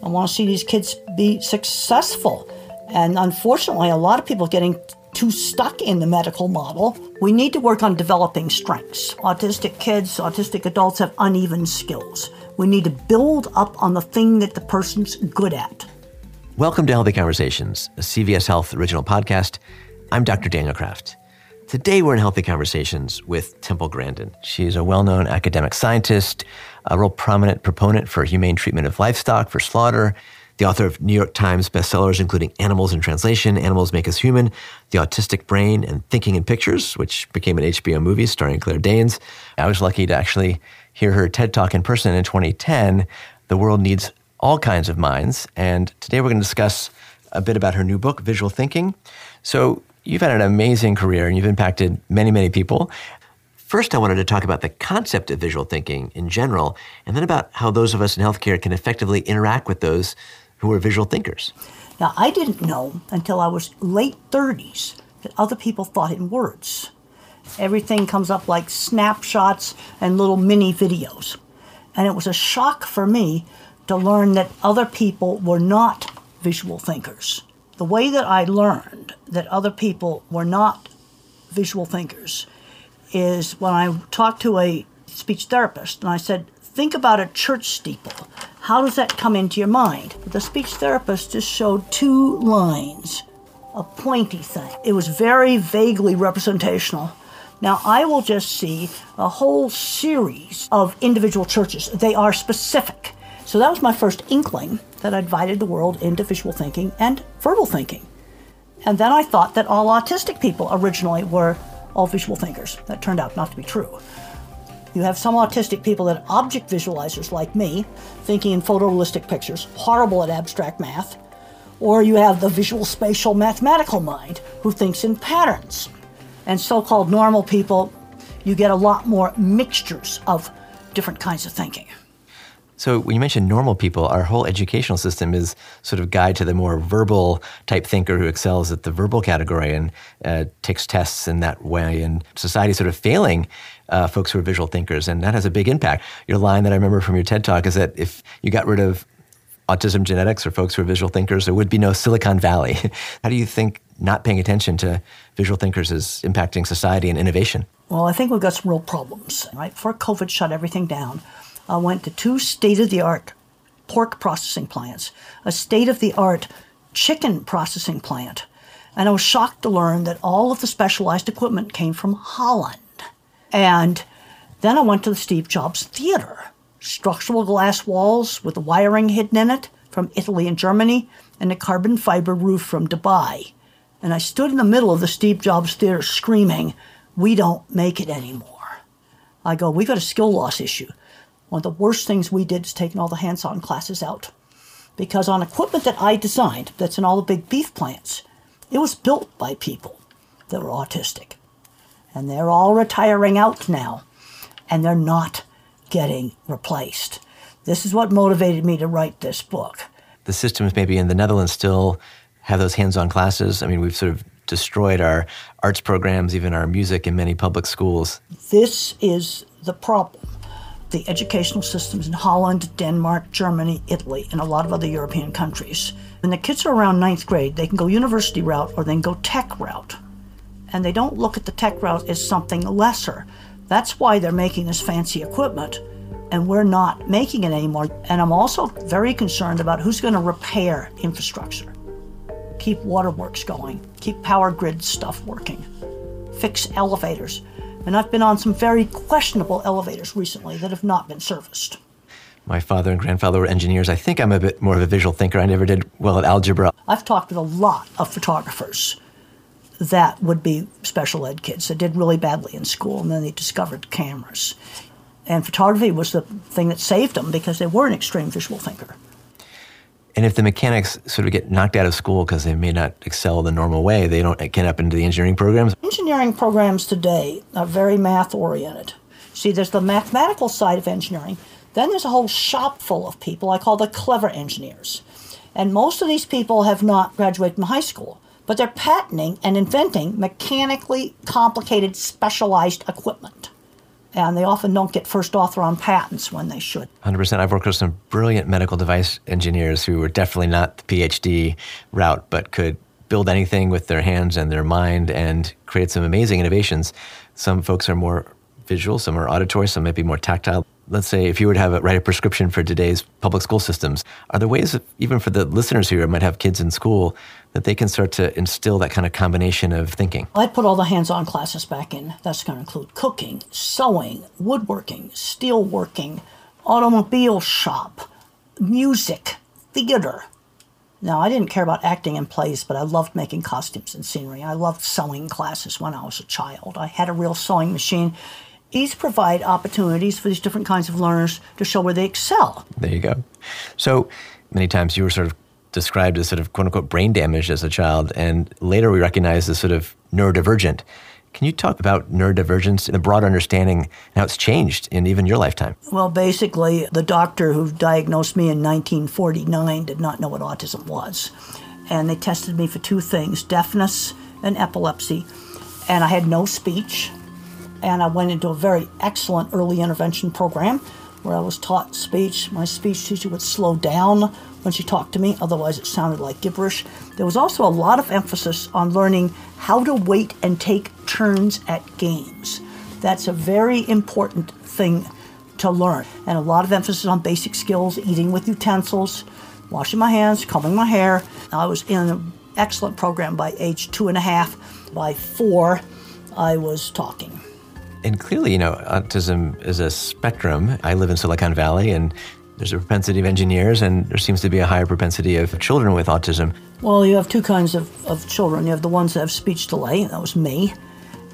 I want to see these kids be successful. And unfortunately, a lot of people getting too stuck in the medical model. We need to work on developing strengths. Autistic kids, autistic adults have uneven skills. We need to build up on the thing that the person's good at. Welcome to Healthy Conversations, a CVS Health original podcast. I'm Dr. Daniel Kraft. Today, we're in Healthy Conversations with Temple Grandin. She's a well known academic scientist, a real prominent proponent for humane treatment of livestock for slaughter, the author of New York Times bestsellers, including Animals in Translation, Animals Make Us Human, The Autistic Brain, and Thinking in Pictures, which became an HBO movie starring Claire Danes. I was lucky to actually hear her TED Talk in person in 2010. The world needs all kinds of minds. And today we're going to discuss a bit about her new book, Visual Thinking. So, You've had an amazing career and you've impacted many, many people. First, I wanted to talk about the concept of visual thinking in general, and then about how those of us in healthcare can effectively interact with those who are visual thinkers. Now, I didn't know until I was late 30s that other people thought in words. Everything comes up like snapshots and little mini videos. And it was a shock for me to learn that other people were not visual thinkers. The way that I learned that other people were not visual thinkers is when I talked to a speech therapist and I said, Think about a church steeple. How does that come into your mind? The speech therapist just showed two lines, a pointy thing. It was very vaguely representational. Now, I will just see a whole series of individual churches. They are specific. So that was my first inkling that I divided the world into visual thinking and verbal thinking. And then I thought that all autistic people originally were all visual thinkers. That turned out not to be true. You have some autistic people that object visualizers like me, thinking in photorealistic pictures, horrible at abstract math. Or you have the visual spatial mathematical mind who thinks in patterns. And so called normal people, you get a lot more mixtures of different kinds of thinking. So when you mentioned normal people, our whole educational system is sort of guide to the more verbal type thinker who excels at the verbal category and uh, takes tests in that way. And society sort of failing uh, folks who are visual thinkers, and that has a big impact. Your line that I remember from your TED talk is that if you got rid of autism genetics or folks who are visual thinkers, there would be no Silicon Valley. How do you think not paying attention to visual thinkers is impacting society and innovation? Well, I think we've got some real problems. Right before COVID shut everything down I went to two state of the art pork processing plants, a state of the art chicken processing plant, and I was shocked to learn that all of the specialized equipment came from Holland. And then I went to the Steve Jobs Theater, structural glass walls with the wiring hidden in it from Italy and Germany, and a carbon fiber roof from Dubai. And I stood in the middle of the Steve Jobs Theater screaming, We don't make it anymore. I go, We've got a skill loss issue. One of the worst things we did is taking all the hands on classes out. Because on equipment that I designed, that's in all the big beef plants, it was built by people that were autistic. And they're all retiring out now, and they're not getting replaced. This is what motivated me to write this book. The systems, maybe in the Netherlands, still have those hands on classes. I mean, we've sort of destroyed our arts programs, even our music in many public schools. This is the problem the educational systems in Holland, Denmark, Germany, Italy, and a lot of other European countries. When the kids are around ninth grade, they can go university route or they can go tech route. And they don't look at the tech route as something lesser. That's why they're making this fancy equipment, and we're not making it anymore. And I'm also very concerned about who's going to repair infrastructure, keep waterworks going, keep power grid stuff working, fix elevators and I've been on some very questionable elevators recently that have not been serviced. My father and grandfather were engineers. I think I'm a bit more of a visual thinker. I never did well at algebra. I've talked with a lot of photographers that would be special ed kids that did really badly in school and then they discovered cameras. And photography was the thing that saved them because they were an extreme visual thinker. And if the mechanics sort of get knocked out of school because they may not excel the normal way, they don't get up into the engineering programs. Engineering programs today are very math oriented. See, there's the mathematical side of engineering, then there's a whole shop full of people I call the clever engineers. And most of these people have not graduated from high school, but they're patenting and inventing mechanically complicated specialized equipment. And they often don't get first author on patents when they should. 100%. I've worked with some brilliant medical device engineers who were definitely not the PhD route, but could build anything with their hands and their mind and create some amazing innovations. Some folks are more visual, some are auditory, some might be more tactile. Let's say if you were to have a, write a prescription for today's public school systems, are there ways, even for the listeners here who might have kids in school, that they can start to instill that kind of combination of thinking? I'd put all the hands-on classes back in. That's going to include cooking, sewing, woodworking, steelworking, automobile shop, music, theater. Now, I didn't care about acting in plays, but I loved making costumes and scenery. I loved sewing classes when I was a child. I had a real sewing machine each provide opportunities for these different kinds of learners to show where they excel. There you go. So many times you were sort of described as sort of quote unquote brain damaged as a child, and later we recognize as sort of neurodivergent. Can you talk about neurodivergence and the broad understanding and how it's changed in even your lifetime? Well, basically, the doctor who diagnosed me in 1949 did not know what autism was. And they tested me for two things deafness and epilepsy. And I had no speech and I went into a very excellent early intervention program where I was taught speech. My speech teacher would slow down when she talked to me, otherwise, it sounded like gibberish. There was also a lot of emphasis on learning how to wait and take turns at games. That's a very important thing to learn, and a lot of emphasis on basic skills eating with utensils, washing my hands, combing my hair. I was in an excellent program by age two and a half. By four, I was talking and clearly, you know, autism is a spectrum. I live in Silicon Valley, and there's a propensity of engineers, and there seems to be a higher propensity of children with autism. Well, you have two kinds of, of children. You have the ones that have speech delay, that was me.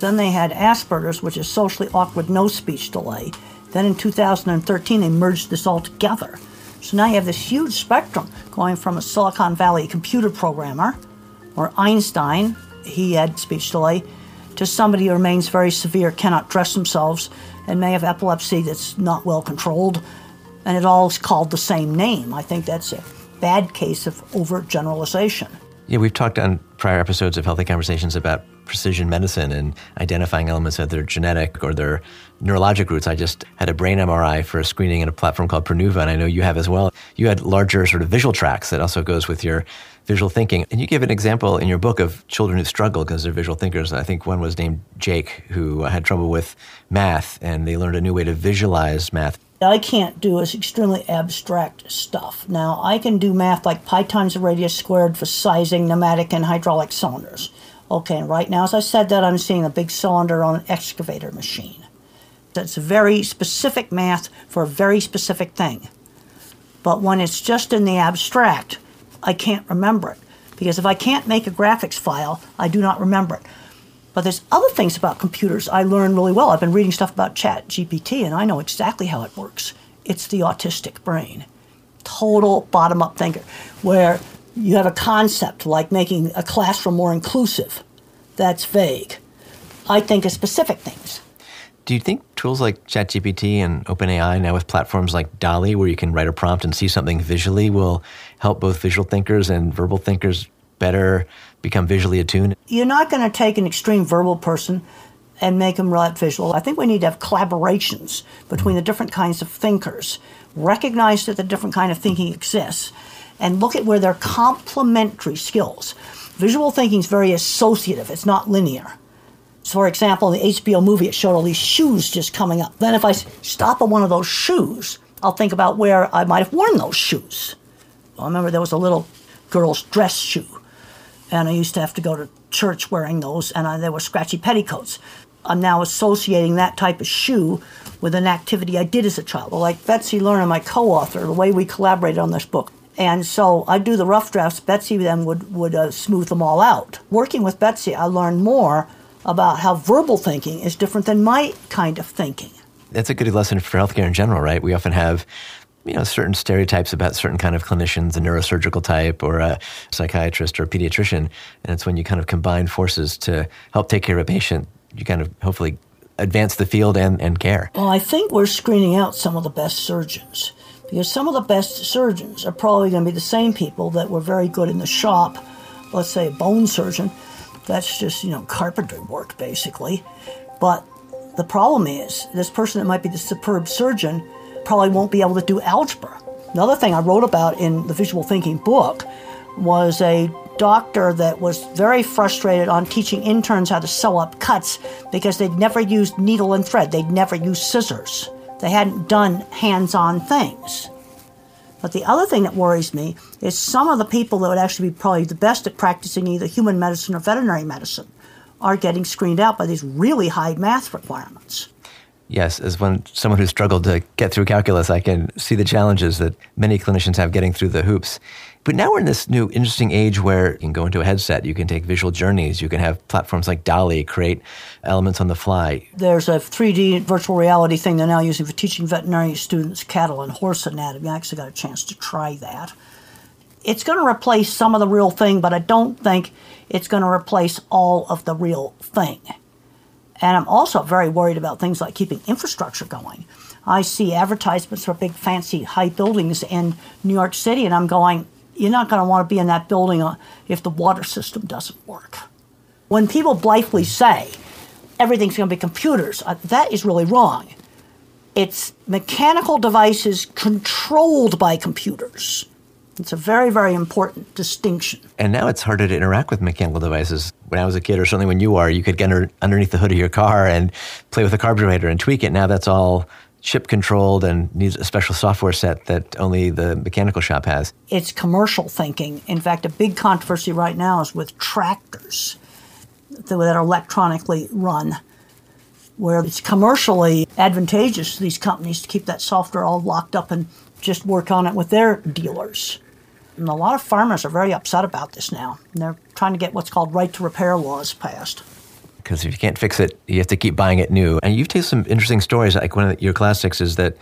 Then they had Asperger's, which is socially awkward, no speech delay. Then in 2013, they merged this all together. So now you have this huge spectrum going from a Silicon Valley computer programmer, or Einstein, he had speech delay, to somebody who remains very severe, cannot dress themselves, and may have epilepsy that's not well controlled, and it all is called the same name. I think that's a bad case of overt generalization. Yeah, we've talked on prior episodes of Healthy Conversations about precision medicine and identifying elements of their genetic or their neurologic roots. I just had a brain MRI for a screening in a platform called Prenuvo, and I know you have as well. You had larger sort of visual tracks that also goes with your visual thinking. And you give an example in your book of children who struggle because they're visual thinkers. I think one was named Jake, who had trouble with math, and they learned a new way to visualize math. I can't do is extremely abstract stuff. Now, I can do math like pi times the radius squared for sizing pneumatic and hydraulic cylinders. Okay, and right now, as I said that, I'm seeing a big cylinder on an excavator machine. That's very specific math for a very specific thing. But when it's just in the abstract, I can't remember it. Because if I can't make a graphics file, I do not remember it. But there's other things about computers I learn really well. I've been reading stuff about Chat GPT, and I know exactly how it works. It's the autistic brain, total bottom up thinker, where you have a concept like making a classroom more inclusive. That's vague. I think of specific things. Do you think tools like ChatGPT and OpenAI now with platforms like DALL-E, where you can write a prompt and see something visually, will help both visual thinkers and verbal thinkers better become visually attuned? You're not going to take an extreme verbal person and make them write visual. I think we need to have collaborations between mm-hmm. the different kinds of thinkers, recognize that the different kind of thinking exists, and look at where they're complementary skills. Visual thinking is very associative, it's not linear. So for example, in the HBO movie, it showed all these shoes just coming up. Then if I stop at one of those shoes, I'll think about where I might have worn those shoes. I remember there was a little girl's dress shoe, and I used to have to go to church wearing those, and I, there were scratchy petticoats. I'm now associating that type of shoe with an activity I did as a child. Well, Like Betsy Lerner, my co-author, the way we collaborated on this book. And so I do the rough drafts. Betsy then would, would uh, smooth them all out. Working with Betsy, I learned more about how verbal thinking is different than my kind of thinking. That's a good lesson for healthcare in general, right? We often have you know certain stereotypes about certain kind of clinicians, a neurosurgical type or a psychiatrist or a pediatrician, and it's when you kind of combine forces to help take care of a patient, you kind of hopefully advance the field and, and care. Well, I think we're screening out some of the best surgeons because some of the best surgeons are probably going to be the same people that were very good in the shop. Let's say a bone surgeon that's just, you know, carpentry work basically. But The problem is, this person that might be the superb surgeon probably won't be able to do algebra. Another thing I wrote about in the visual thinking book was a doctor that was very frustrated on teaching interns how to sew up cuts because they'd never used needle and thread, they'd never used scissors. They hadn't done hands on things. But the other thing that worries me is some of the people that would actually be probably the best at practicing either human medicine or veterinary medicine are getting screened out by these really high math requirements. Yes, as one someone who struggled to get through calculus, I can see the challenges that many clinicians have getting through the hoops. But now we're in this new interesting age where you can go into a headset, you can take visual journeys, you can have platforms like DALL-E create elements on the fly. There's a 3D virtual reality thing they're now using for teaching veterinary students cattle and horse anatomy. I actually got a chance to try that. It's going to replace some of the real thing, but I don't think it's going to replace all of the real thing. And I'm also very worried about things like keeping infrastructure going. I see advertisements for big, fancy, high buildings in New York City, and I'm going, you're not going to want to be in that building uh, if the water system doesn't work. When people blithely say everything's going to be computers, uh, that is really wrong. It's mechanical devices controlled by computers. It's a very, very important distinction. And now it's harder to interact with mechanical devices. When I was a kid, or certainly when you are, you could get under, underneath the hood of your car and play with a carburetor and tweak it. Now that's all chip controlled and needs a special software set that only the mechanical shop has. It's commercial thinking. In fact, a big controversy right now is with tractors that are electronically run, where it's commercially advantageous to these companies to keep that software all locked up and just work on it with their dealers. And a lot of farmers are very upset about this now. They're trying to get what's called right to repair laws passed because if you can't fix it, you have to keep buying it new. And you've told some interesting stories. Like one of your classics is that,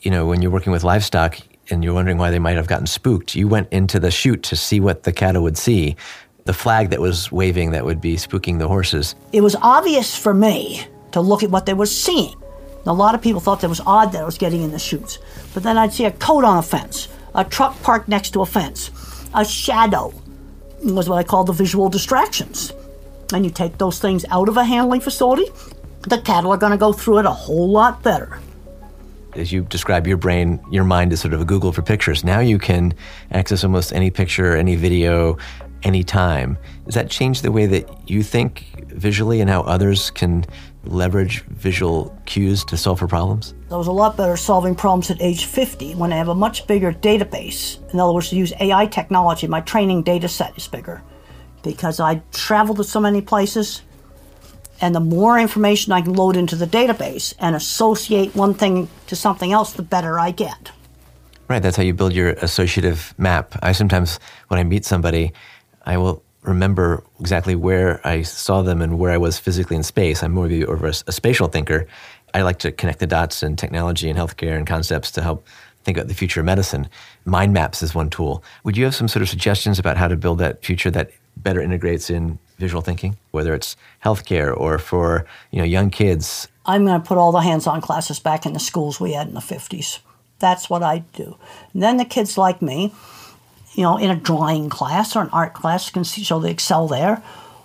you know, when you're working with livestock and you're wondering why they might have gotten spooked, you went into the chute to see what the cattle would see, the flag that was waving that would be spooking the horses. It was obvious for me to look at what they were seeing. A lot of people thought that was odd that I was getting in the chutes. But then I'd see a coat on a fence, a truck parked next to a fence, a shadow was what I call the visual distractions and you take those things out of a handling facility, the cattle are going to go through it a whole lot better. As you describe your brain, your mind is sort of a Google for pictures. Now you can access almost any picture, any video, anytime. Does that change the way that you think visually and how others can leverage visual cues to solve for problems? I was a lot better solving problems at age 50 when I have a much bigger database. In other words, to use AI technology, my training data set is bigger because I travel to so many places. And the more information I can load into the database and associate one thing to something else, the better I get. Right, that's how you build your associative map. I sometimes, when I meet somebody, I will remember exactly where I saw them and where I was physically in space. I'm more of a, a spatial thinker. I like to connect the dots in technology and healthcare and concepts to help think about the future of medicine. Mind maps is one tool. Would you have some sort of suggestions about how to build that future that better integrates in visual thinking, whether it's healthcare or for you know young kids. I'm going to put all the hands-on classes back in the schools we had in the 50s. That's what I do. And then the kids like me, you know, in a drawing class or an art class you can see, so they excel there.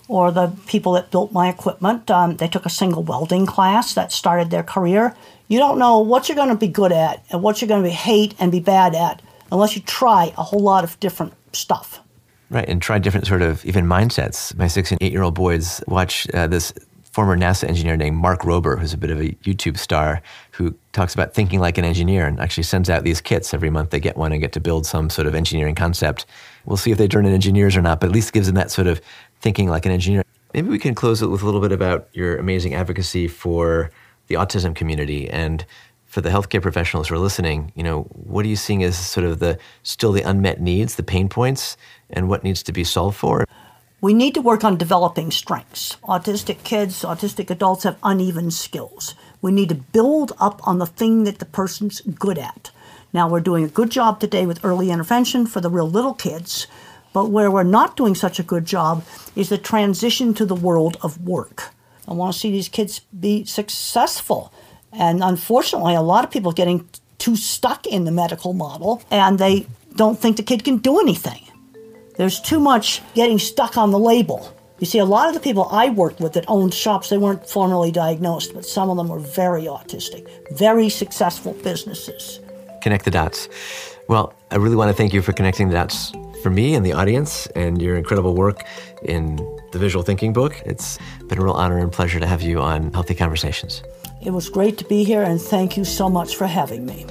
Or the people that built my equipment, um, they took a single welding class that started their career. You don't know what you're going to be good at and what you're going to be hate and be bad at unless you try a whole lot of different stuff. Right, and try different sort of even mindsets. My six and eight year old boys watch uh, this former NASA engineer named Mark Rober, who's a bit of a YouTube star, who talks about thinking like an engineer and actually sends out these kits every month. They get one and get to build some sort of engineering concept. We'll see if they turn into engineers or not, but at least gives them that sort of thinking like an engineer. Maybe we can close it with a little bit about your amazing advocacy for the autism community and for the healthcare professionals who are listening, you know, what are you seeing as sort of the still the unmet needs, the pain points, and what needs to be solved for? We need to work on developing strengths. Autistic kids, autistic adults have uneven skills. We need to build up on the thing that the person's good at. Now, we're doing a good job today with early intervention for the real little kids, but where we're not doing such a good job is the transition to the world of work. I want to see these kids be successful and unfortunately, a lot of people are getting too stuck in the medical model and they don't think the kid can do anything. There's too much getting stuck on the label. You see, a lot of the people I worked with that owned shops, they weren't formally diagnosed, but some of them were very autistic, very successful businesses. Connect the dots. Well, I really want to thank you for connecting the dots for me and the audience and your incredible work in the visual thinking book. It's been a real honor and pleasure to have you on Healthy Conversations. It was great to be here, and thank you so much for having me.